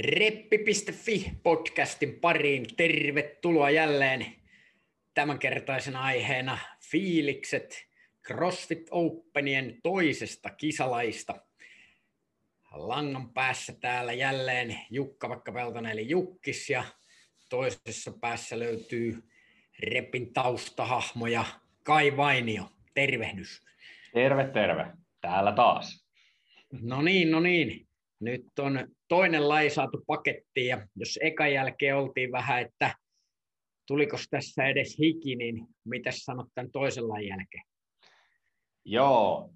Reppi.fi podcastin pariin tervetuloa jälleen tämänkertaisen aiheena fiilikset CrossFit Openien toisesta kisalaista. Langan päässä täällä jälleen Jukka vaikka Peltonen eli Jukkis ja toisessa päässä löytyy Repin taustahahmoja Kai Vainio. Tervehdys. Terve, terve. Täällä taas. No niin, no niin. Nyt on toinen laji saatu pakettiin ja jos ekan jälkeen oltiin vähän, että tuliko tässä edes hiki, niin mitä sanot tämän toisen lajin jälkeen? Joo,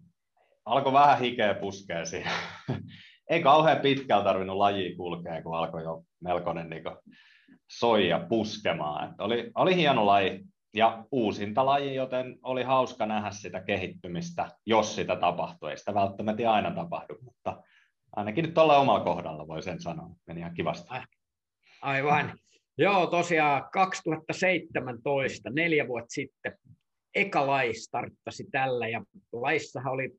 alkoi vähän hikeä puskea siihen. Ei kauhean pitkään tarvinnut laji kulkea, kun alkoi jo melkoinen niin soija puskemaan. Että oli, oli hieno laji ja uusinta laji, joten oli hauska nähdä sitä kehittymistä, jos sitä tapahtui. Ei sitä välttämättä aina tapahdu, mutta ainakin nyt tuolla omalla kohdalla voi sen sanoa. Meni ihan kivasti. Aivan. Joo, tosiaan 2017, neljä vuotta sitten, eka lai starttasi tällä ja laissahan oli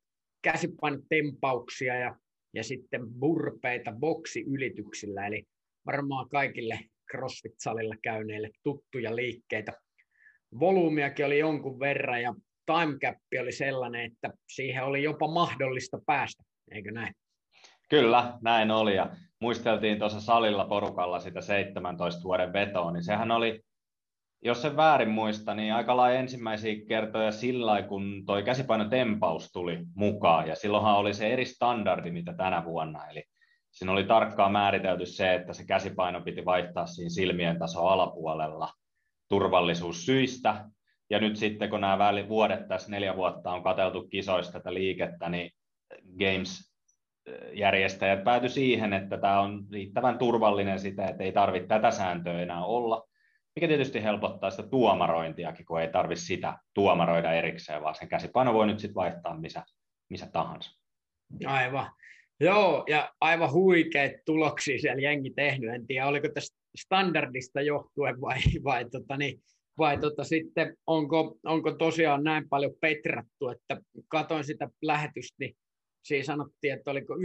käsipainotempauksia ja, ja sitten burpeita boksiylityksillä, eli varmaan kaikille CrossFit-salilla käyneille tuttuja liikkeitä. Volyymiakin oli jonkun verran ja time cap oli sellainen, että siihen oli jopa mahdollista päästä, eikö näin? Kyllä, näin oli. Ja muisteltiin tuossa salilla porukalla sitä 17 vuoden vetoa, niin sehän oli, jos sen väärin muista, niin aika lailla ensimmäisiä kertoja sillä kun toi käsipainotempaus tuli mukaan. Ja silloinhan oli se eri standardi, mitä tänä vuonna. Eli siinä oli tarkkaan määritelty se, että se käsipaino piti vaihtaa siinä silmien taso alapuolella turvallisuussyistä. Ja nyt sitten, kun nämä vuodet tässä neljä vuotta on katseltu kisoista tätä liikettä, niin Games järjestäjät pääty siihen, että tämä on riittävän turvallinen sitä, että ei tarvitse tätä sääntöä enää olla, mikä tietysti helpottaa sitä tuomarointiakin, kun ei tarvitse sitä tuomaroida erikseen, vaan sen käsipaino voi nyt sitten vaihtaa missä, missä tahansa. Aivan. Joo, ja aivan huikeat tuloksia siellä jengi tehnyt. En tiedä, oliko tästä standardista johtuen vai, vai, tota, niin, vai tota, sitten onko, onko tosiaan näin paljon petrattu, että katoin sitä lähetystä, niin siinä sanottiin, että oliko 9.57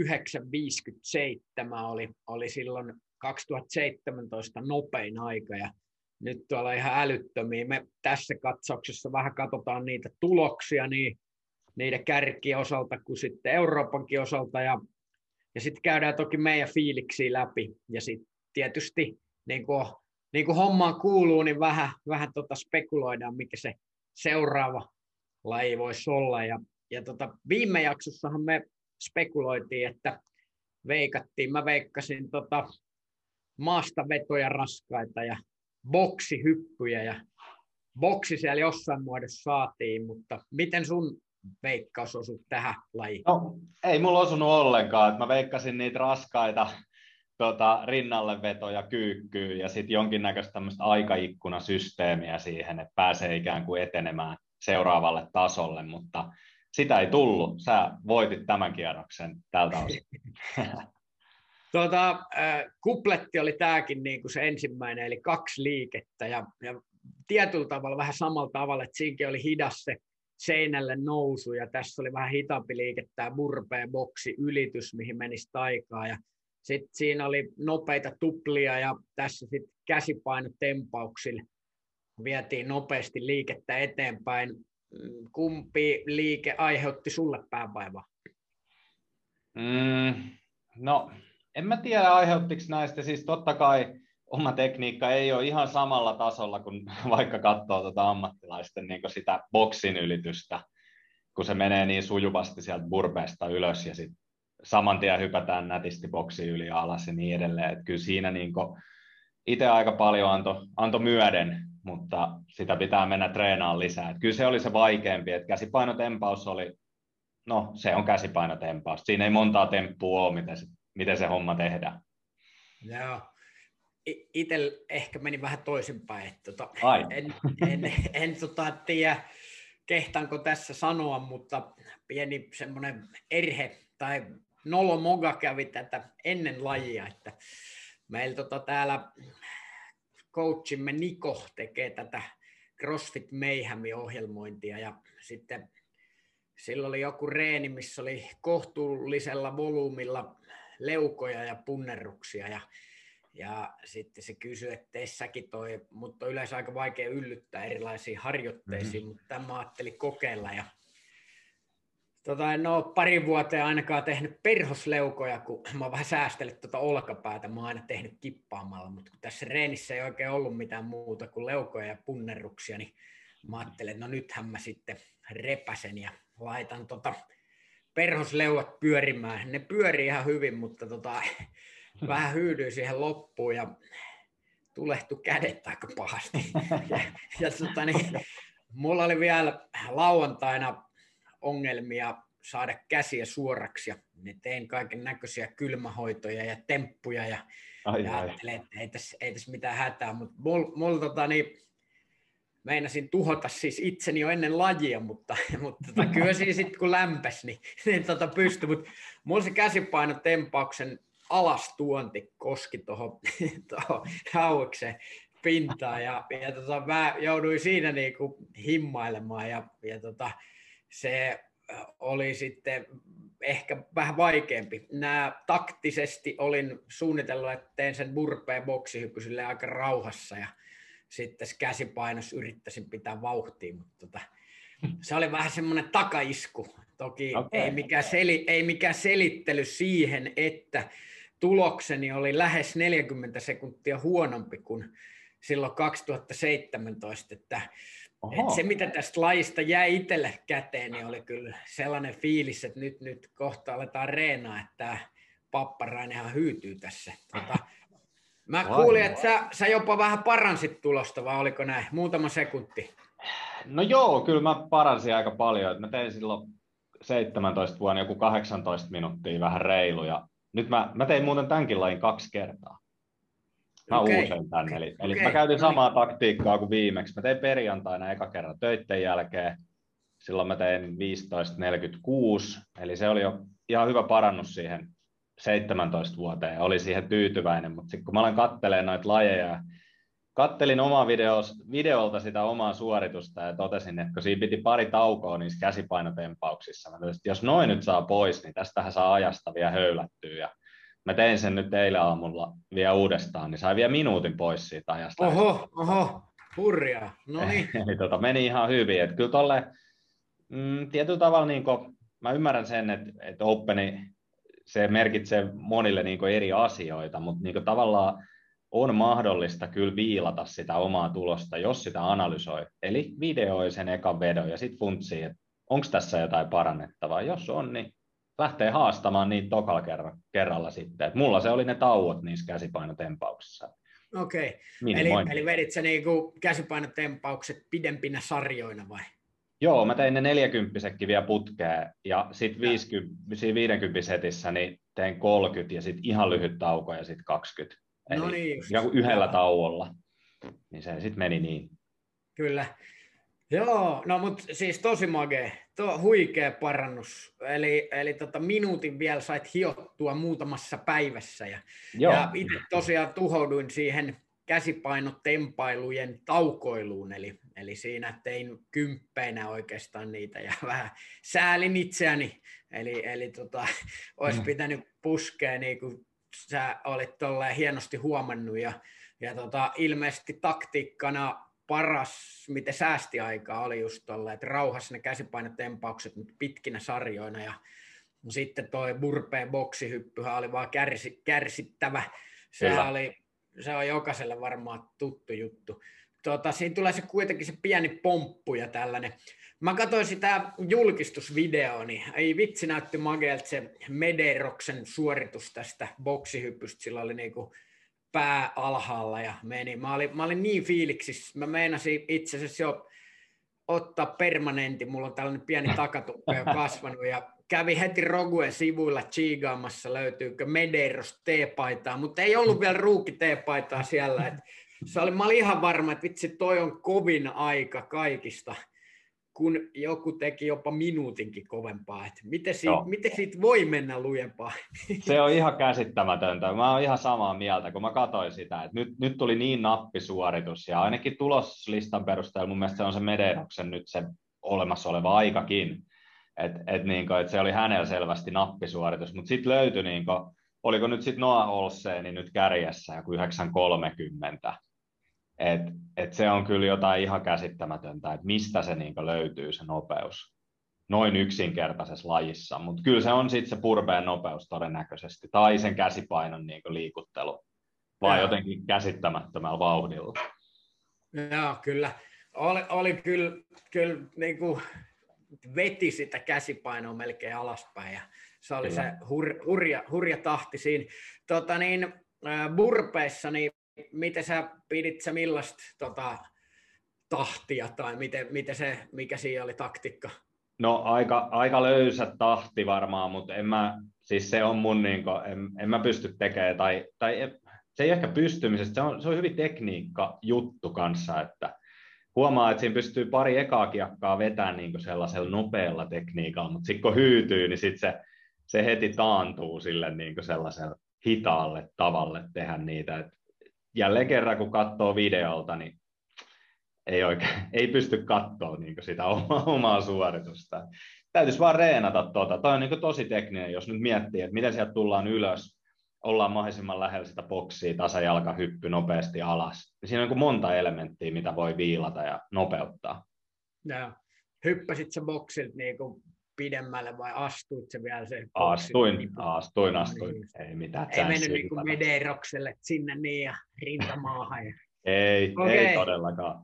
oli, oli silloin 2017 nopein aika ja nyt tuolla ihan älyttömiä. Me tässä katsauksessa vähän katsotaan niitä tuloksia niin niiden kärkien osalta kuin sitten Euroopankin osalta ja, ja sitten käydään toki meidän fiiliksiä läpi ja sitten tietysti niin kuin, niin kuin hommaan kuuluu, niin vähän, vähän tota spekuloidaan, mikä se seuraava laji voisi olla ja ja tota, viime jaksossahan me spekuloitiin, että veikattiin, mä veikkasin tota, maastavetoja raskaita ja boksihyppyjä ja boksi siellä jossain muodossa saatiin, mutta miten sun veikkaus osui tähän lajiin? No, ei mulla osunut ollenkaan, että mä veikkasin niitä raskaita tota, rinnalle kyykkyyn ja sitten jonkinnäköistä tämmöistä aikaikkunasysteemiä siihen, että pääsee ikään kuin etenemään seuraavalle tasolle, mutta sitä ei tullut. Sä voitit tämän kierroksen tältä osin. tuota, äh, kupletti oli tämäkin niin kuin se ensimmäinen, eli kaksi liikettä, ja, ja tietyllä tavalla vähän samalla tavalla, että siinäkin oli hidas se seinälle nousu, ja tässä oli vähän hitaampi liike, tämä burpeen boksi ylitys, mihin menisi taikaa, ja sitten siinä oli nopeita tuplia, ja tässä sitten käsipainotempauksilla vietiin nopeasti liikettä eteenpäin kumpi liike aiheutti sulle päävaivaa? Mm, no, en mä tiedä aiheuttiko näistä, siis totta kai oma tekniikka ei ole ihan samalla tasolla kuin vaikka katsoo tuota ammattilaisten niin sitä boksin ylitystä, kun se menee niin sujuvasti sieltä burpeesta ylös ja sitten saman tien hypätään nätisti boksi yli ja alas ja niin edelleen. Et kyllä siinä niin itse aika paljon antoi anto myöden mutta sitä pitää mennä treenaamaan lisää. Et kyllä se oli se vaikeampi, että käsipainotempaus oli, no se on käsipainotempaus. Siinä ei montaa temppua ole, miten se, miten se homma tehdään. Joo. Itse ehkä meni vähän toisinpäin. Että tota, Ai. En, en, en tota, tiedä, kehtaanko tässä sanoa, mutta pieni semmoinen erhe tai Nolo Moga kävi tätä ennen lajia, että meillä tota, täällä coachimme Niko tekee tätä CrossFit Mayhemin ohjelmointia ja sitten silloin oli joku reeni, missä oli kohtuullisella volyymilla leukoja ja punnerruksia ja, ja sitten se kysyi, että teissäkin toi, mutta on yleensä aika vaikea yllyttää erilaisiin harjoitteisiin, mm-hmm. mutta tämä ajattelin kokeilla ja Tota, en ole pari vuoteen ainakaan tehnyt perhosleukoja, kun mä oon vähän säästellyt tuota olkapäätä. Mä oon aina tehnyt kippaamalla, mutta kun tässä reenissä ei oikein ollut mitään muuta kuin leukoja ja punnerruksia, niin mä ajattelin, että no nythän mä sitten repäsen ja laitan tota perhosleuat pyörimään. Ne pyörii ihan hyvin, mutta tota, vähän hyydyin siihen loppuun ja tulehtu kädet aika pahasti. Ja, ja tota, niin, mulla oli vielä lauantaina ongelmia saada käsiä suoraksi ja ne tein kaiken näköisiä kylmähoitoja ja temppuja ja, ai, ja ai. ajattelin, että ei tässä, ei tässä mitään hätää, mutta mulla mul, tota, niin, meinasin tuhota siis itseni jo ennen lajia, mutta, mutta tota, kyllä siinä sitten kun lämpäs, niin, niin tota pystyi, mutta mulla se käsipainotempauksen alastuonti koski tuohon hauikseen pintaan ja, ja tota, mä jouduin siinä niinku himmailemaan ja, ja tota, se oli sitten ehkä vähän vaikeampi. Nämä taktisesti olin suunnitellut, että teen sen burpeen boksihyppy aika rauhassa ja sitten käsipainos yrittäisin pitää vauhtia, mutta tota, se oli vähän semmoinen takaisku. Toki okay. ei, mikään seli, ei mikään selittely siihen, että tulokseni oli lähes 40 sekuntia huonompi kuin silloin 2017, että et se, mitä tästä lajista jäi itselle käteen, niin oli kyllä sellainen fiilis, että nyt, nyt kohta aletaan reenaa, että papparainenhan hyytyy tässä. Tota, mä kuulin, että sä, sä jopa vähän paransit tulosta, vai oliko näin? Muutama sekunti. No joo, kyllä mä paransin aika paljon. Mä tein silloin 17 vuonna joku 18 minuuttia vähän reiluja. Nyt mä, mä tein muuten tämänkin lajin kaksi kertaa. Mä okay. uusen tänne. Eli, okay. eli mä käytin no samaa niin. taktiikkaa kuin viimeksi. Mä tein perjantaina eka kerran töiden jälkeen. Silloin mä tein 15.46, eli se oli jo ihan hyvä parannus siihen 17 vuoteen. Oli siihen tyytyväinen, mutta sitten kun mä olen kattelee noita lajeja, kattelin omaa videos, videolta sitä omaa suoritusta ja totesin, että kun siinä piti pari taukoa niissä käsipainotempauksissa, mä totesin, että jos noin nyt saa pois, niin tästähän saa ajasta vielä höylättyä. Ja mä tein sen nyt eilen aamulla vielä uudestaan, niin sai vielä minuutin pois siitä ajasta. Oho, oho, hurjaa, no niin. Eli tota, meni ihan hyvin, että kyllä tolle mm, tietyllä tavalla niin kun, mä ymmärrän sen, että, että Openi, se merkitsee monille niin eri asioita, mutta niin tavallaan on mahdollista kyllä viilata sitä omaa tulosta, jos sitä analysoi. Eli videoi sen ekan vedon ja sitten funtsii, että onko tässä jotain parannettavaa. Jos on, niin lähtee haastamaan niitä tokalla kerralla, kerralla sitten. Et mulla se oli ne tauot niissä käsipainotempauksissa. Okei, okay. eli, eli vedit sä niinku käsipainotempaukset pidempinä sarjoina vai? Joo, mä tein ne 40 vielä putkeen ja sitten 50, 50 setissä niin tein 30 ja sitten ihan lyhyt tauko ja sitten 20. Eli no niin, just. yhdellä tauolla. Niin se sitten meni niin. Kyllä. Joo, no mutta siis tosi magee, to, huikea parannus. Eli, eli tota, minuutin vielä sait hiottua muutamassa päivässä. Ja, Joo. ja itse tosiaan tuhouduin siihen käsipainotempailujen taukoiluun, eli, eli siinä tein kymppeinä oikeastaan niitä ja vähän säälin itseäni, eli, eli tota, olisi mm. pitänyt puskea niin kuin sä olit hienosti huomannut ja, ja tota, ilmeisesti taktiikkana paras, miten säästi aikaa oli just tolle, että rauhassa ne käsipainotempaukset nyt pitkinä sarjoina ja sitten toi burpeen boksihyppyhän oli vaan kärsi, kärsittävä. Se, oli, se on jokaiselle varmaan tuttu juttu. Tota, siinä tulee se kuitenkin se pieni pomppu ja tällainen. Mä katsoin sitä julkistusvideoa, niin ei vitsi näytti mageelta se Mederoksen suoritus tästä boksihyppystä. Sillä oli niinku pää alhaalla ja meni. Mä olin, mä olin niin fiiliksissä, mä meinasin itse asiassa jo ottaa permanentti, mulla on tällainen pieni takatukka jo kasvanut ja kävi heti Roguen sivuilla chiigaamassa, löytyykö Medeiros T-paitaa, mutta ei ollut vielä ruuki T-paitaa siellä. Et se oli, mä olin ihan varma, että vitsi toi on kovin aika kaikista kun joku teki jopa minuutinkin kovempaa. Että miten, siitä, no. miten siitä voi mennä lujempaa? Se on ihan käsittämätöntä. Mä oon ihan samaa mieltä, kun mä katsoin sitä. Että nyt, nyt tuli niin nappisuoritus ja ainakin tuloslistan perusteella mun mielestä se on se Mederoksen nyt se olemassa oleva aikakin. Et, et niin kuin, et se oli hänellä selvästi nappisuoritus, mutta sitten löytyi niin kuin, oliko nyt sitten Noah Olseni nyt kärjessä joku 9.30. Et, et se on kyllä jotain ihan käsittämätöntä, että mistä se niin löytyy se nopeus noin yksinkertaisessa lajissa, mutta kyllä se on sitten se purpeen nopeus todennäköisesti, tai sen käsipainon niin liikuttelu, vai ja. jotenkin käsittämättömällä vauhdilla. Joo, kyllä. Oli, oli kyllä, kyllä niin kuin veti sitä käsipainoa melkein alaspäin, ja se oli kyllä. se hur, hurja, hurja tahti siinä. Tota niin, burpeissa, niin miten sä pidit sä millaista tota, tahtia, tai miten, miten se, mikä siinä oli taktiikka? No aika, aika löysä tahti varmaan, mutta en mä, siis se on mun, niin kuin, en, en mä pysty tekemään, tai, tai se ei ehkä pystymisestä, se on, se on hyvin tekniikka juttu kanssa, että huomaa, että siinä pystyy pari ekaa kiekkaa vetämään niin sellaisella nopealla tekniikalla, mutta sitten kun hyytyy, niin sitten se, se heti taantuu sille niin sellaiselle hitaalle tavalle tehdä niitä. Et jälleen kerran, kun katsoo videolta, niin ei, oikein, ei pysty katsoa niin sitä omaa, omaa suoritusta. Täytyisi vaan reenata tuota. Toi on niin tosi tekninen, jos nyt miettii, että miten sieltä tullaan ylös, ollaan mahdollisimman lähellä sitä boksia, tasajalkahyppy nopeasti alas. Siinä on niin monta elementtiä, mitä voi viilata ja nopeuttaa. Ja hyppäsit sä boksilta niin pidemmälle vai astuit se vielä se Astuin, niin, astuin, astuin. Niin, ei mitään Ei mennyt niin kuin Mederokselle sinne niin ja rintamaahan. Ja... Ei, okay. ei todellakaan.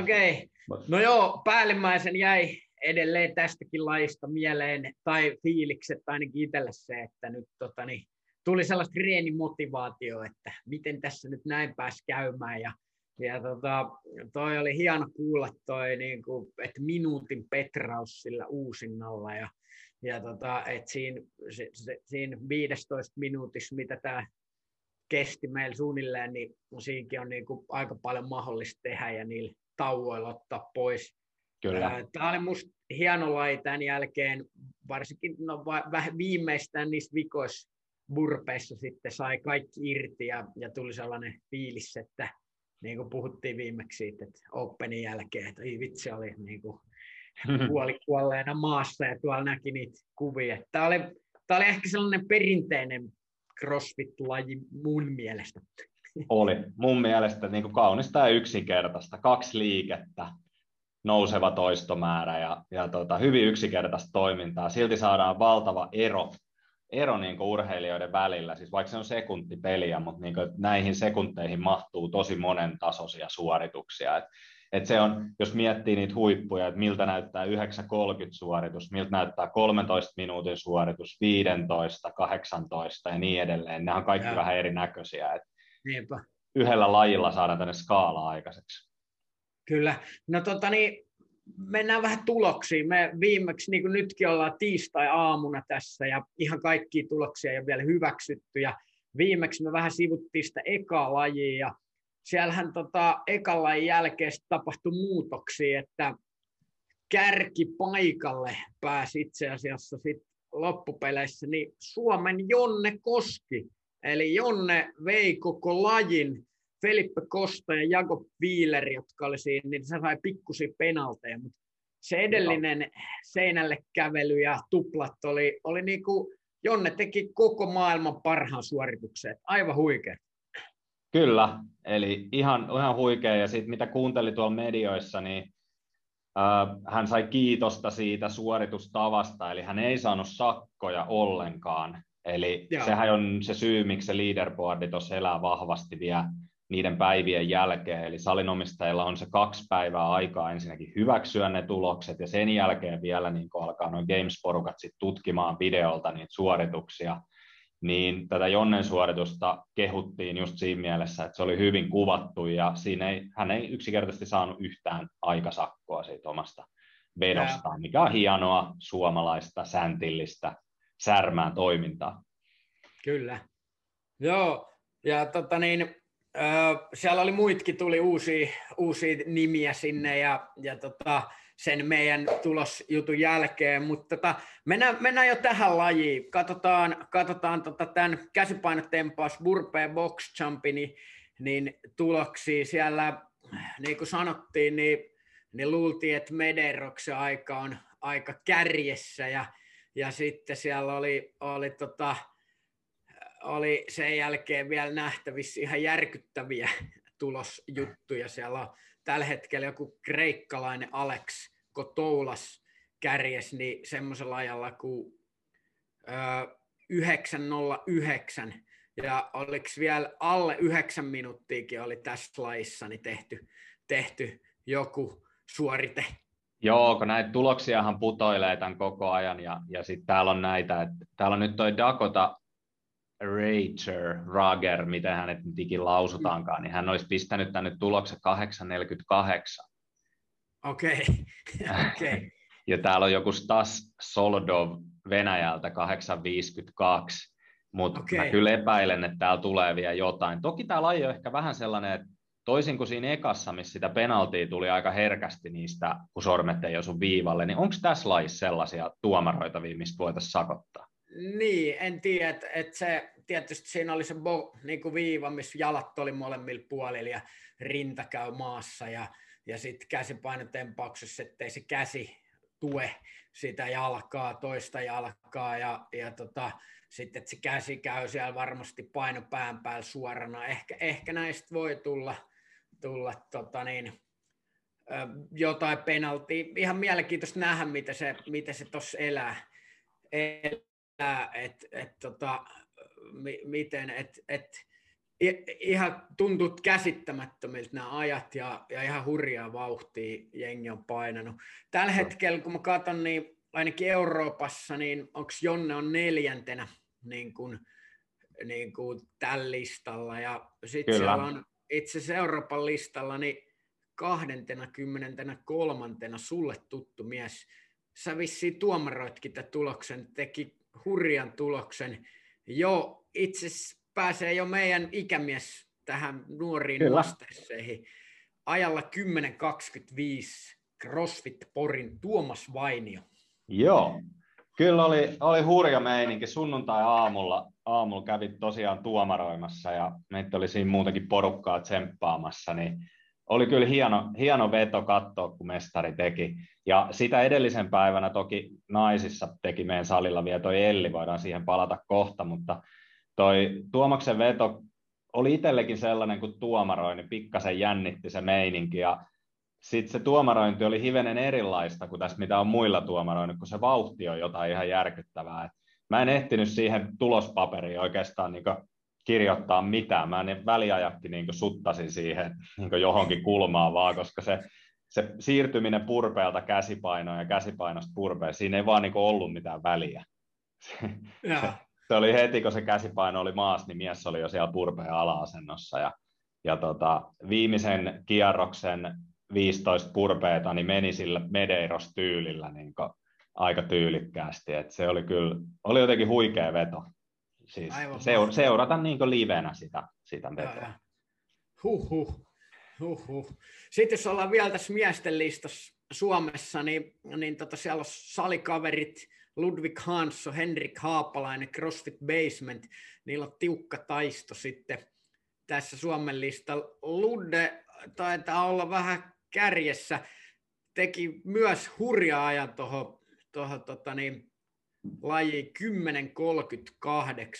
Okei. Okay. No joo, päällimmäisen jäi edelleen tästäkin lajista mieleen, tai fiilikset ainakin itselle se, että nyt tota, niin, tuli sellaista treenimotivaatio, että miten tässä nyt näin pääsi käymään, ja, ja tota, toi oli hieno kuulla toi, niin kuin, että minuutin petraus sillä uusinnalla, ja, ja tota, että siinä, se, se, siinä 15 minuutissa, mitä tämä kesti meillä suunnilleen, niin siinäkin on niin kuin aika paljon mahdollista tehdä ja niillä tauoilla ottaa pois. Kyllä. Tämä oli minusta hieno laji tämän jälkeen, varsinkin no, vähän viimeistään niissä vikoissa burpeissa sitten sai kaikki irti ja, ja tuli sellainen fiilis, että niin kuin puhuttiin viimeksi siitä, että Openin jälkeen, että ei vitsi oli niin kuin puolikuolleena maassa ja tuolla näki niitä kuvia. Tämä oli, tämä oli ehkä sellainen perinteinen CrossFit-laji mun mielestä. Oli. Mun mielestä niin kuin kaunista ja yksinkertaista. Kaksi liikettä, nouseva toistomäärä ja, ja tota, hyvin yksinkertaista toimintaa. Silti saadaan valtava ero, ero niin kuin urheilijoiden välillä. Siis vaikka se on sekuntipeliä, mutta niin kuin näihin sekunteihin mahtuu tosi monen tasoisia suorituksia. Et et se on, jos miettii niitä huippuja, että miltä näyttää 9.30 suoritus, miltä näyttää 13 minuutin suoritus, 15, 18 ja niin edelleen, nämä on kaikki ja. vähän erinäköisiä. Et Niinpä. Yhdellä lajilla saadaan tänne skaala aikaiseksi. Kyllä. No tota niin, mennään vähän tuloksiin. Me viimeksi, niin kuin nytkin ollaan tiistai-aamuna tässä ja ihan kaikki tuloksia ei ole vielä hyväksytty. Ja viimeksi me vähän sivuttiin sitä ekaa lajia ja siellähän tota, ekalla jälkeen tapahtui muutoksia, että kärkipaikalle pääsi itse asiassa sit loppupeleissä niin Suomen Jonne Koski. Eli Jonne vei koko lajin, Felipe Kosta ja Jakob Wieler, jotka oli siinä, niin se sai pikkusia penalteja, mutta se edellinen seinälle kävely ja tuplat oli, oli niin kuin, Jonne teki koko maailman parhaan suorituksen. Aivan huikea. Kyllä, eli ihan, ihan huikea. Ja sitten mitä kuunteli tuolla medioissa, niin äh, hän sai kiitosta siitä suoritustavasta, eli hän ei saanut sakkoja ollenkaan. Eli Joo. sehän on se syy, miksi se leaderboardi tuossa elää vahvasti vielä niiden päivien jälkeen. Eli salinomistajilla on se kaksi päivää aikaa ensinnäkin hyväksyä ne tulokset, ja sen jälkeen vielä niin alkaa noin Games-porukat sit tutkimaan videolta niitä suorituksia niin tätä Jonnen suoritusta kehuttiin just siinä mielessä, että se oli hyvin kuvattu ja siinä ei, hän ei yksinkertaisesti saanut yhtään aikasakkoa siitä omasta vedostaan, mikä on hienoa suomalaista, säntillistä, särmää toimintaa. Kyllä. Joo, ja tota niin, siellä oli muitkin, tuli uusia, uusia nimiä sinne ja, ja tota, sen meidän tulosjutun jälkeen, mutta tota, mennään, mennään, jo tähän lajiin. Katsotaan, katsotaan tota tämän käsipainotempaus Burpee Box Jumpin niin, niin tuloksia siellä, niin kuin sanottiin, niin, niin luultiin, että Mederoksen aika on aika kärjessä ja, ja sitten siellä oli, oli tota, oli sen jälkeen vielä nähtävissä ihan järkyttäviä tulosjuttuja. Siellä on tällä hetkellä joku kreikkalainen Alex Kotoulas kärjes niin semmoisella ajalla kuin 909 ja oliko vielä alle 9 minuuttiakin oli tässä laissa niin tehty, tehty joku suorite. Joo, kun näitä tuloksiahan putoilee tämän koko ajan ja, ja sitten täällä on näitä, että täällä on nyt toi Dakota Rager, Rager, miten hänet nyt ikin lausutaankaan, niin hän olisi pistänyt tänne tuloksen 848. Okei, okay. okay. ja täällä on joku Stas Soldov Venäjältä 852, mutta okay. mä kyllä epäilen, että täällä tulee vielä jotain. Toki tämä laji on ehkä vähän sellainen, että toisin kuin siinä ekassa, missä sitä penaltia tuli aika herkästi niistä, kun sormet ei osu viivalle, niin onko tässä lajissa sellaisia tuomaroita, mistä voitaisiin sakottaa? Niin, en tiedä, että et se, tietysti siinä oli se bo, niin kuin viiva, missä jalat oli molemmilla puolilla ja rinta käy maassa ja, ja sitten käsipainotempauksessa, ettei se käsi tue sitä jalkaa, toista jalkaa ja, ja tota, sitten että se käsi käy siellä varmasti paino pään päällä suorana. Ehkä, ehkä näistä voi tulla, tulla tota niin, jotain penaltia. Ihan mielenkiintoista nähdä, miten se, miten se tuossa elää. Elää et, et, tota, mi, miten, et, et, ihan tuntuu käsittämättömiltä nämä ajat ja, ja ihan hurjaa vauhtia jengi on painanut. Tällä hetkellä, kun mä katson, niin ainakin Euroopassa, niin onko Jonne on neljäntenä niin kuin, niin kuin tällä listalla. Ja sitten siellä on itse asiassa Euroopan listalla niin kahdentena, kymmenentenä, kolmantena sulle tuttu mies. Sä vissiin tuomaroitkin tämän tuloksen, teki hurjan tuloksen. Jo itse pääsee jo meidän ikämies tähän nuoriin masterseihin. Ajalla 10.25 CrossFit Porin Tuomas Vainio. Joo, Kyllä oli, oli hurja meininki. Sunnuntai-aamulla aamulla kävin tosiaan tuomaroimassa ja meitä oli siinä muutakin porukkaa tsemppaamassa, niin oli kyllä hieno, hieno veto katsoa, kun mestari teki. Ja sitä edellisen päivänä toki naisissa teki meidän salilla vielä toi Elli, voidaan siihen palata kohta, mutta toi Tuomaksen veto oli itsellekin sellainen, kun tuomaroin, niin pikkasen jännitti se meininki ja sitten se tuomarointi oli hivenen erilaista kuin tässä, mitä on muilla tuomaroinnut, kun se vauhti on jotain ihan järkyttävää. Et mä en ehtinyt siihen tulospaperiin oikeastaan niin kirjoittaa mitään. Mä en väliajatti niin suttasin siihen niin johonkin kulmaan vaan, koska se, se siirtyminen purpeelta käsipainoon ja käsipainosta purpeen, siinä ei vaan niin ollut mitään väliä. Se, se, oli heti, kun se käsipaino oli maassa, niin mies oli jo siellä purpeen ala-asennossa. Ja, ja tota, viimeisen kierroksen 15 purpeeta, niin meni sillä Medeiros-tyylillä niin aika tyylikkäästi. Et se oli kyllä, oli jotenkin huikea veto. Siis seur- seurata niin livenä sitä, sitä vetoa. Huhhuh. Huhhuh. Sitten jos ollaan vielä tässä miesten listassa Suomessa, niin, niin tota siellä on salikaverit Ludwig Hansson, Henrik Haapalainen, CrossFit Basement. Niillä on tiukka taisto sitten tässä Suomen listalla. Ludde taitaa olla vähän kärjessä, teki myös hurjaa ajan tuohon tota niin, laji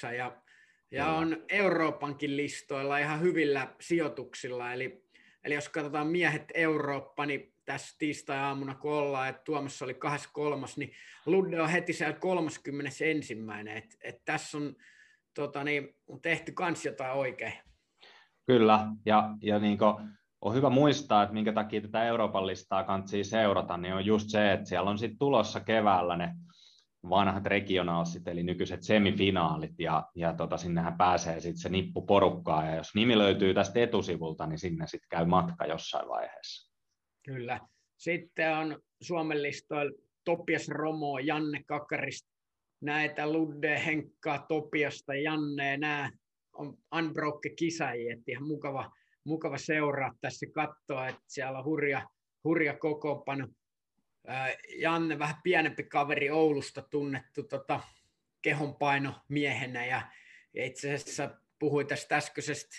10.38 ja, ja on Euroopankin listoilla ihan hyvillä sijoituksilla. Eli, eli jos katsotaan miehet Eurooppa, niin tässä tiistai-aamuna kun ollaan, että Tuomassa oli 23, niin Ludde on heti siellä 31. Et, et tässä on tota niin, tehty kans jotain oikein. Kyllä, ja, ja niin kuin on hyvä muistaa, että minkä takia tätä Euroopan listaa kantsii seurata, niin on just se, että siellä on sitten tulossa keväällä ne vanhat regionaalsit, eli nykyiset semifinaalit, ja, ja tota, sinnehän pääsee sitten se nippu porukkaa, ja jos nimi löytyy tästä etusivulta, niin sinne sitten käy matka jossain vaiheessa. Kyllä. Sitten on Suomen listoilla Topias Romo, Janne Kakarista, näitä Ludde, Henkka, Topiasta, Janne, nämä on unbroke kisajia, että ihan mukava, mukava seuraa tässä katsoa, että siellä on hurja, hurja kokoonpano. Janne, vähän pienempi kaveri Oulusta tunnettu tota, kehonpaino miehenä ja, ja itse asiassa puhui tästä äskeisestä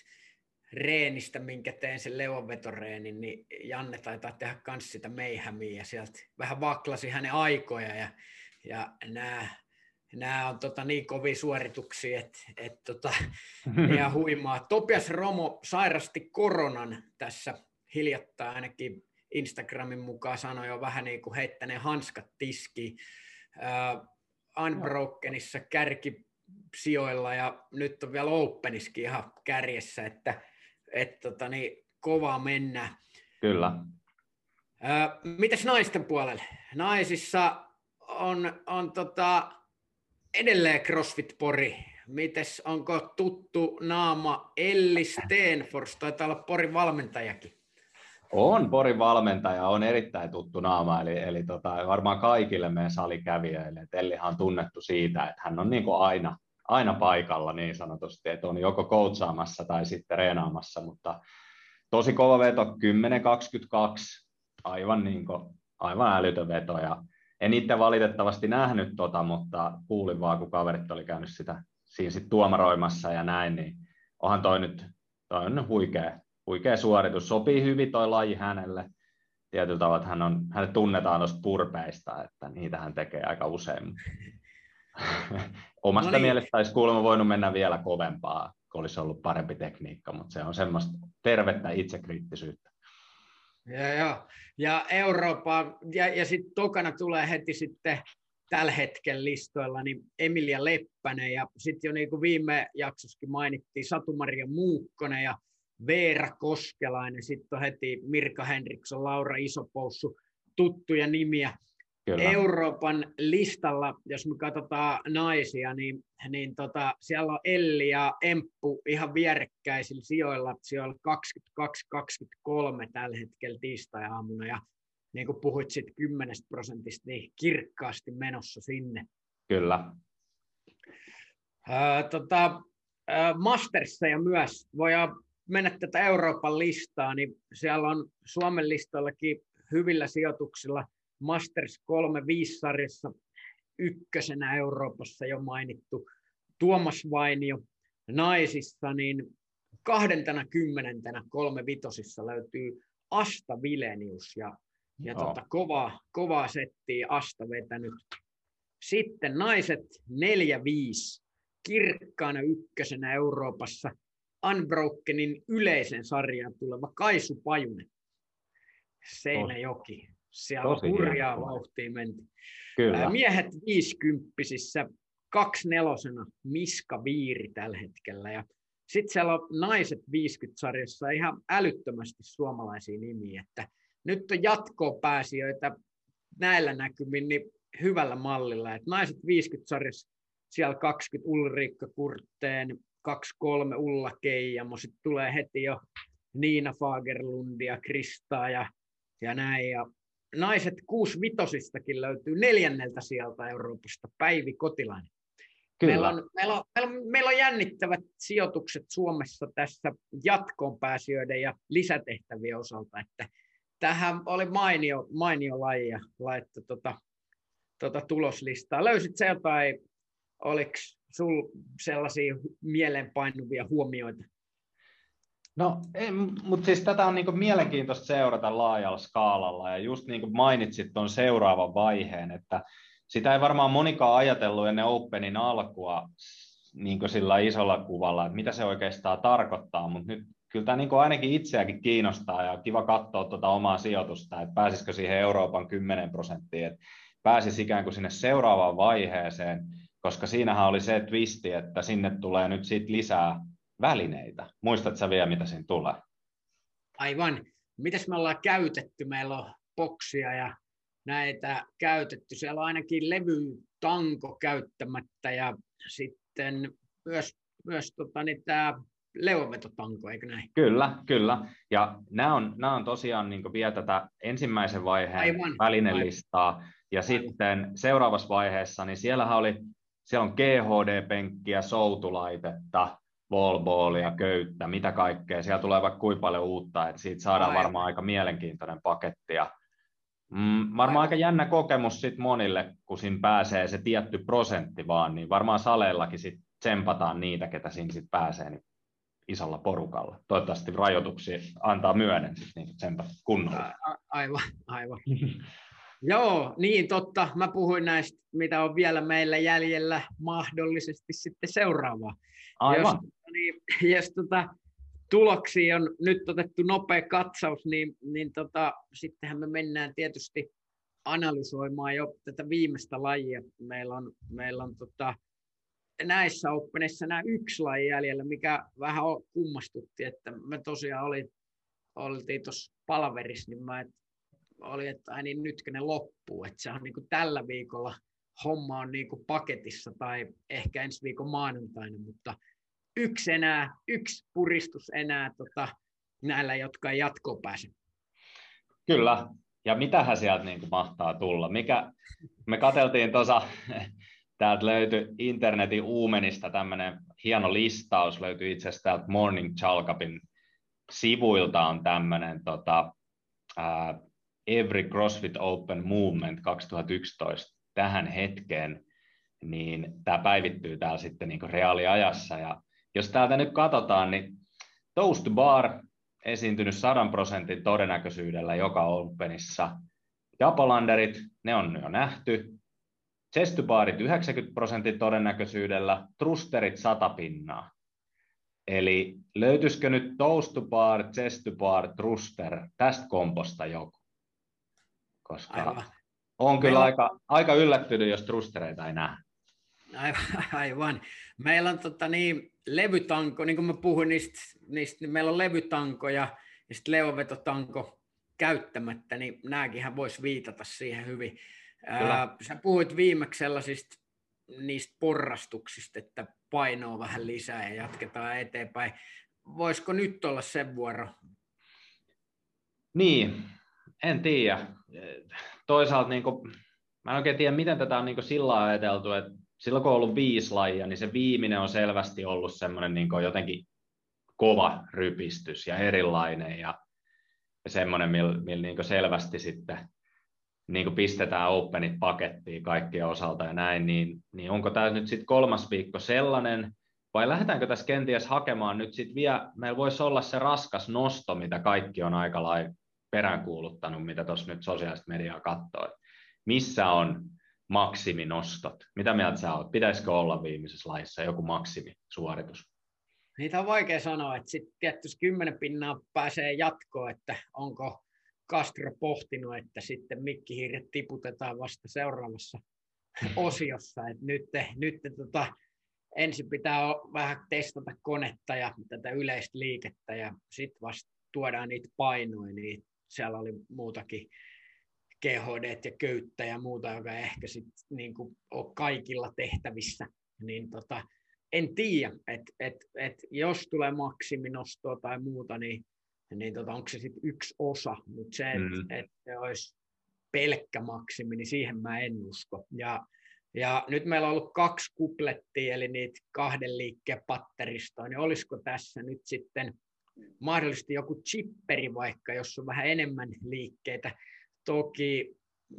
reenistä, minkä tein sen leuanvetoreenin, niin Janne taitaa tehdä myös sitä meihämiä ja sieltä vähän vaklasi hänen aikoja ja, ja nämä, nämä on tota, niin kovia suorituksia, että et, tota, ihan huimaa. Topias Romo sairasti koronan tässä hiljattain ainakin Instagramin mukaan sanoi jo vähän niin kuin heittäneen hanskat tiski. Uh, Unbrokenissa kärki sijoilla ja nyt on vielä Openiskin ihan kärjessä, että et, tota, niin, kovaa mennä. Kyllä. Uh, mitäs naisten puolelle? Naisissa on, on tota, edelleen CrossFit-pori. Mites, onko tuttu naama Elli Stenfors? Taitaa olla Porin valmentajakin. On. Porin valmentaja, on erittäin tuttu naama, eli, eli tota, varmaan kaikille meidän salikävijöille. Ellihan on tunnettu siitä, että hän on niin kuin aina, aina paikalla niin sanotusti, että on joko coachaamassa tai sitten reenaamassa, mutta tosi kova veto, 10-22, aivan, niin kuin, aivan älytön veto, ja en itse valitettavasti nähnyt tota, mutta kuulin vaan, kun kaverit oli käynyt sitä siinä sit tuomaroimassa ja näin, niin onhan toi nyt, toi on huikea, huikea suoritus. Sopii hyvin toi laji hänelle. Tietyllä tavalla, että hän on, hänet tunnetaan tuosta purpeista, että niitä hän tekee aika usein. Omasta no niin. mielestä olisi kuulemma voinut mennä vielä kovempaa, kun olisi ollut parempi tekniikka, mutta se on semmoista tervettä itsekriittisyyttä. Ja, ja, ja Eurooppa, ja, ja sitten tokana tulee heti sitten tällä hetkellä listoilla niin Emilia Leppänen ja sitten jo niin kuin viime jaksossakin mainittiin Satu-Maria Muukkonen ja Veera Koskelainen, sitten on heti Mirka Henriksson, Laura Isopoussu, tuttuja nimiä. Kyllä. Euroopan listalla, jos me katsotaan naisia, niin, niin tota, siellä on Elli ja Emppu ihan vierekkäisillä sijoilla, sijoilla 22-23 tällä hetkellä tiistai-aamuna, ja niin kuin puhuit siitä 10 prosentista, niin kirkkaasti menossa sinne. Kyllä. Öö, tota, öö, ja myös voidaan mennä tätä Euroopan listaa, niin siellä on Suomen listallakin hyvillä sijoituksilla – Masters 3-5-sarjassa ykkösenä Euroopassa jo mainittu Tuomas Vainio naisissa, niin kahdentena kymmenentenä kolme vitosissa löytyy Asta Vilenius ja, ja no. tota, kovaa, kovaa settiä Asta vetänyt. Sitten naiset 4-5, kirkkaana ykkösenä Euroopassa Unbrokenin yleisen sarjan tuleva Kaisu Pajunen. Seinäjoki. Siellä Tosi hurjaa vauhtia menti. Kyllä. Miehet viisikymppisissä, kaksi nelosena Miska Viiri tällä hetkellä. Ja sitten siellä on naiset 50-sarjassa ihan älyttömästi suomalaisia nimiä. Että nyt on jatkoon pääsijöitä näillä näkymin niin hyvällä mallilla. Et naiset 50-sarjassa siellä 20 Ulrikka Kurtteen, 23 Ulla Keijamo, sitten tulee heti jo Niina Fagerlundia, Kristaa ja, ja näin. Ja naiset kuusi vitosistakin löytyy neljänneltä sieltä Euroopasta, Päivi Kotilainen. Kyllä. Meillä, on, meillä, on, meillä, on, meillä on jännittävät sijoitukset Suomessa tässä jatkoon pääsijöiden ja lisätehtävien osalta, että tähän oli mainio, mainio laji ja laittu tota, tota tuloslistaa. Löysit se jotain, oliko sinulla sellaisia mieleenpainuvia huomioita? No, mutta siis tätä on niinku mielenkiintoista seurata laajalla skaalalla, ja just niin kuin mainitsit tuon seuraavan vaiheen, että sitä ei varmaan monikaan ajatellut ennen Openin alkua niin sillä isolla kuvalla, että mitä se oikeastaan tarkoittaa, mutta nyt kyllä tämä niin ainakin itseäkin kiinnostaa ja kiva katsoa tuota omaa sijoitusta, että pääsisikö siihen Euroopan 10 prosenttiin, että pääsisi ikään kuin sinne seuraavaan vaiheeseen, koska siinähän oli se twisti, että sinne tulee nyt siitä lisää välineitä. Muistatko vielä, mitä siinä tulee? Aivan. Mitäs me ollaan käytetty? Meillä on boksia ja näitä käytetty. Siellä on ainakin levytanko käyttämättä ja sitten myös, myös tota, niin tämä leuvetotanko, eikö näin? Kyllä, kyllä. Ja nämä on, nämä on tosiaan niin vielä tätä ensimmäisen vaiheen Aivan. välinelistaa. Aivan. Ja Aivan. sitten seuraavassa vaiheessa, niin siellähän oli, siellä on GHD-penkkiä, soutulaitetta, wallballia, köyttä, mitä kaikkea. Siellä tulee vaikka kuinka paljon uutta, että siitä saadaan Aivan. varmaan aika mielenkiintoinen paketti. Ja, mm, varmaan Aivan. aika jännä kokemus sit monille, kun siinä pääsee se tietty prosentti vaan, niin varmaan saleillakin sit tsempataan niitä, ketä siinä sit pääsee niin isolla porukalla. Toivottavasti rajoituksia antaa myöden, niin tsempata kunnolla. A- aivan, aivan. Joo, niin totta. Mä puhuin näistä, mitä on vielä meillä jäljellä mahdollisesti sitten seuraavaa. Aivan. Jos, niin, jos tota, tuloksia on nyt otettu nopea katsaus, niin, niin tota, sittenhän me mennään tietysti analysoimaan jo tätä viimeistä lajia. Meillä on, meillä on tota, näissä oppeneissa nämä yksi laji jäljellä, mikä vähän kummastutti, että me tosiaan oli, oltiin tuossa palaverissa, niin mä et, oli, että ai niin nytkö ne loppuu, että se on niin kuin tällä viikolla homma on niin kuin paketissa tai ehkä ensi viikon maanantaina, mutta yksi enää, yksi puristus enää tota, näillä, jotka ei jatkoon pääse. Kyllä, ja mitähän sieltä niin kuin mahtaa tulla? Mikä, me katseltiin tuossa, täältä löytyi internetin uumenista tämmöinen hieno listaus, löytyi itse asiassa täältä Morning Chalkapin sivuilta on tämmöinen tota, Every CrossFit Open Movement 2011 tähän hetkeen, niin tämä päivittyy täällä sitten niin reaaliajassa. Ja jos täältä nyt katsotaan, niin Toast Bar esiintynyt 100 prosentin todennäköisyydellä joka Openissa. Japalanderit, ne on jo nähty. Chestybaarit 90 prosentin todennäköisyydellä, trusterit 100 pinnaa. Eli löytyisikö nyt toast bar, chest bar, truster tästä komposta joku? Koska Aivan. on kyllä aika, aika yllättynyt, jos trustereita ei näe. Aivan. aivan. Meillä on tota, niin, levytanko, niin kuin mä puhuin niistä, niistä niin meillä on levytanko ja, ja sitten leovetotanko käyttämättä, niin nämäkin voisi viitata siihen hyvin. Ää, sä puhuit viimeksi sellaisista niistä porrastuksista, että painoa vähän lisää ja jatketaan eteenpäin. Voisiko nyt olla sen vuoro? Niin, en tiedä. Toisaalta niin kuin, mä en oikein tiedä, miten tätä on niin sillä ajateltu, että silloin kun on ollut viisi lajia, niin se viimeinen on selvästi ollut semmoinen niin jotenkin kova rypistys ja erilainen ja, ja semmoinen, millä millä niin selvästi sitten niin pistetään openit pakettiin kaikkien osalta ja näin, niin, niin onko tämä nyt sitten kolmas viikko sellainen, vai lähdetäänkö tässä kenties hakemaan nyt sitten vielä, meillä voisi olla se raskas nosto, mitä kaikki on aika lailla peräänkuuluttanut, mitä tuossa nyt sosiaalista mediaa katsoo, missä on maksiminostot. Mitä mieltä sä oot? Pitäisikö olla viimeisessä laissa joku maksimisuoritus? Niitä on vaikea sanoa, että sitten tietysti kymmenen pinnaa pääsee jatkoon, että onko Castro pohtinut, että sitten mikkihiiret tiputetaan vasta seuraavassa osiossa. että nyt nyt tota, ensin pitää vähän testata konetta ja tätä yleistä liikettä ja sitten vasta tuodaan niitä painoja, niin siellä oli muutakin GHD ja köyttä ja muuta, joka ei ehkä sit, niin kuin, ole kaikilla tehtävissä, niin tota, en tiedä, että et, et, jos tulee maksiminostoa tai muuta, niin, niin tota, onko se sitten yksi osa, mutta se, että mm. et se olisi pelkkä maksimi, niin siihen mä en usko. Ja, ja nyt meillä on ollut kaksi kuplettia, eli niitä kahden liikkeen patteristoa, niin olisiko tässä nyt sitten mahdollisesti joku chipperi vaikka, jos on vähän enemmän liikkeitä, Toki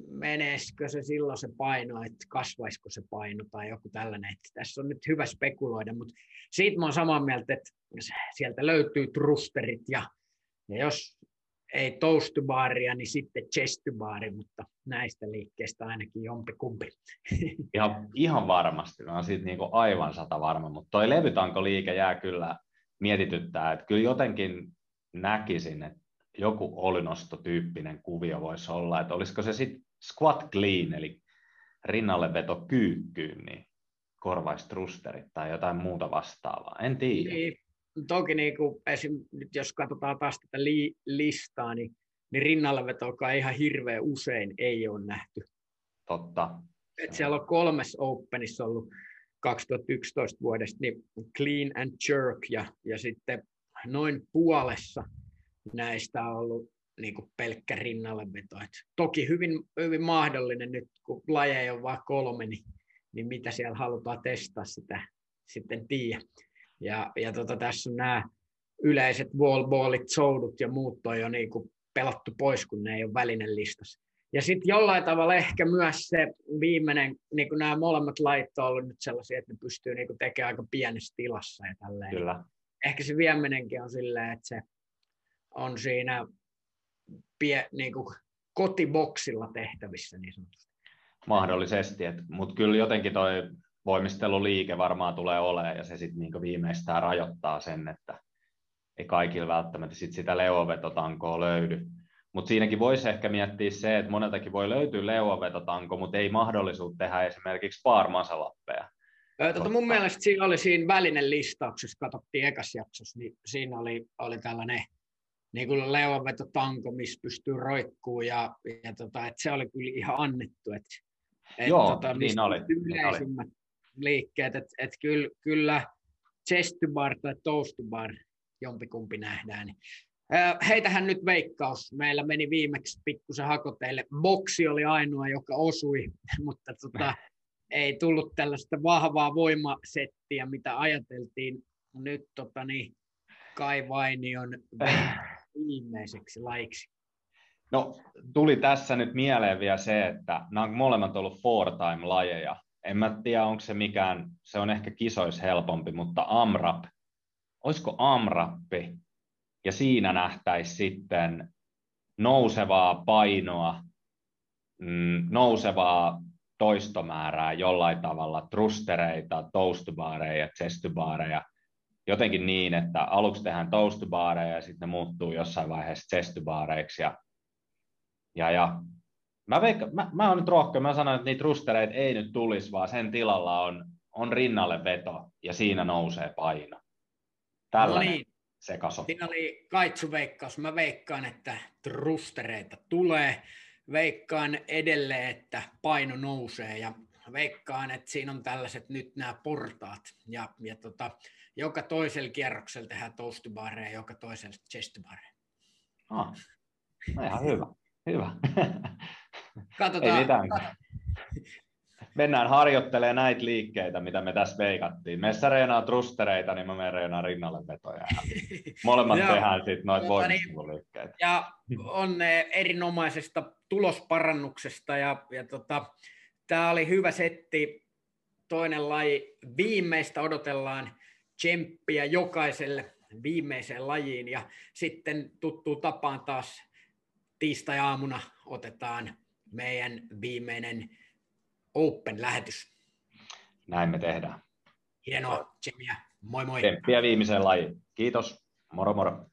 meneskö se silloin se paino, että kasvaisiko se paino tai joku tällainen. Että tässä on nyt hyvä spekuloida, mutta siitä mä olen samaa mieltä, että sieltä löytyy trusterit ja, ja jos ei toastubaaria, niin sitten chestybaari, mutta näistä liikkeistä ainakin jompi kumpi. Ihan, ihan varmasti, mä olen siitä niin aivan sata varma, mutta toi levytanko-liike jää kyllä mietityttää, että kyllä jotenkin näkisin, että joku olinostotyyppinen kuvio voisi olla, että olisiko se sitten squat clean, eli rinnalle veto kyykkyyn, niin korvaisi trusterit tai jotain muuta vastaavaa. En tiedä. Niin, toki niin kuin esim, nyt jos katsotaan taas tätä li- listaa, niin, niin rinnallevetoa ihan hirveän usein ei ole nähty. Totta. Et siellä on kolmes Openissa ollut 2011 vuodesta, niin clean and jerk ja, ja sitten noin puolessa – näistä on ollut niin kuin pelkkä rinnalleveto. Et toki hyvin, hyvin mahdollinen nyt, kun lajeja on vain kolme, niin, niin mitä siellä halutaan testaa sitä sitten tiedä. Ja, ja tota, tässä on nämä yleiset wallballit, soudut ja muut on jo niin kuin pelattu pois, kun ne ei ole välinen listassa. Ja sitten jollain tavalla ehkä myös se viimeinen, niin kuin nämä molemmat lait on ollut nyt sellaisia, että ne pystyy niin kuin tekemään aika pienessä tilassa ja tälleen. Kyllä. Ehkä se viimeinenkin on silleen, että se on siinä pie, niin kuin kotiboksilla tehtävissä niin sanotusti. Mahdollisesti, mutta kyllä jotenkin toi voimisteluliike varmaan tulee olemaan ja se sitten niinku viimeistään rajoittaa sen, että ei kaikilla välttämättä sit sitä leovetotankoa löydy. Mutta siinäkin voisi ehkä miettiä se, että moneltakin voi löytyä leuvavetotanko, mutta ei mahdollisuutta tehdä esimerkiksi parmasalappeja. Tota mun mielestä siinä oli siinä välinen listauksessa, katsottiin ekas jaksossa, niin siinä oli, oli tällainen niin kuin leuvavetotanko, missä pystyy roikkuu ja, ja tota, että se oli kyllä ihan annettu. Että, et, Joo, tota, niin oli. Niin oli. liikkeet, että et kyllä, kyllä chest to bar tai toast to bar, jompikumpi nähdään. Niin Heitähän nyt veikkaus. Meillä meni viimeksi pikkusen hakoteille. Boksi oli ainoa, joka osui, mutta tota, ei tullut tällaista vahvaa voimasettiä, mitä ajateltiin. Nyt tota, niin, Kai Vainion viimeiseksi laiksi. No, tuli tässä nyt mieleen vielä se, että nämä on molemmat ollut four-time-lajeja. En mä tiedä, onko se mikään, se on ehkä kisois helpompi, mutta AMRAP, olisiko AMRAPpi ja siinä nähtäisi sitten nousevaa painoa, mm, nousevaa toistomäärää jollain tavalla, trustereita, toastbaareja, chestbaareja, jotenkin niin, että aluksi tehdään toastbaareja ja sitten ne muuttuu jossain vaiheessa chestbaareiksi ja, ja, ja mä, veikka, mä, mä oon nyt rohkea, mä sanon, että niitä trustereita ei nyt tulisi, vaan sen tilalla on, on rinnalle veto ja siinä nousee paino. Tällainen. No niin sekaso. Siinä oli Kaitsu veikkaus. Mä veikkaan, että trustereita tulee. Veikkaan edelleen, että paino nousee ja veikkaan, että siinä on tällaiset nyt nämä portaat. Ja, ja tota, joka toisella kierroksella tehdään toastibareja ja joka toisella chestibareja. Ah, no ihan hyvä. Hyvä. Katsotaan. Ei mitään. Mennään harjoittelemaan näitä liikkeitä, mitä me tässä veikattiin. Meissä reenaa trustereita, niin mä menen reenaa rinnalle vetoja. Molemmat tehdään sitten noita tota voimistusliikkeitä. Niin, ja on erinomaisesta tulosparannuksesta ja, ja tota, tämä oli hyvä setti. Toinen laji. Viimeistä odotellaan tsemppiä jokaiselle viimeiseen lajiin ja sitten tuttuu tapaan taas tiistai-aamuna otetaan meidän viimeinen Open-lähetys. Näin me tehdään. Hienoa, Tsemiä. Moi moi. Tsemppiä viimeiseen lajiin. Kiitos. Moro moro.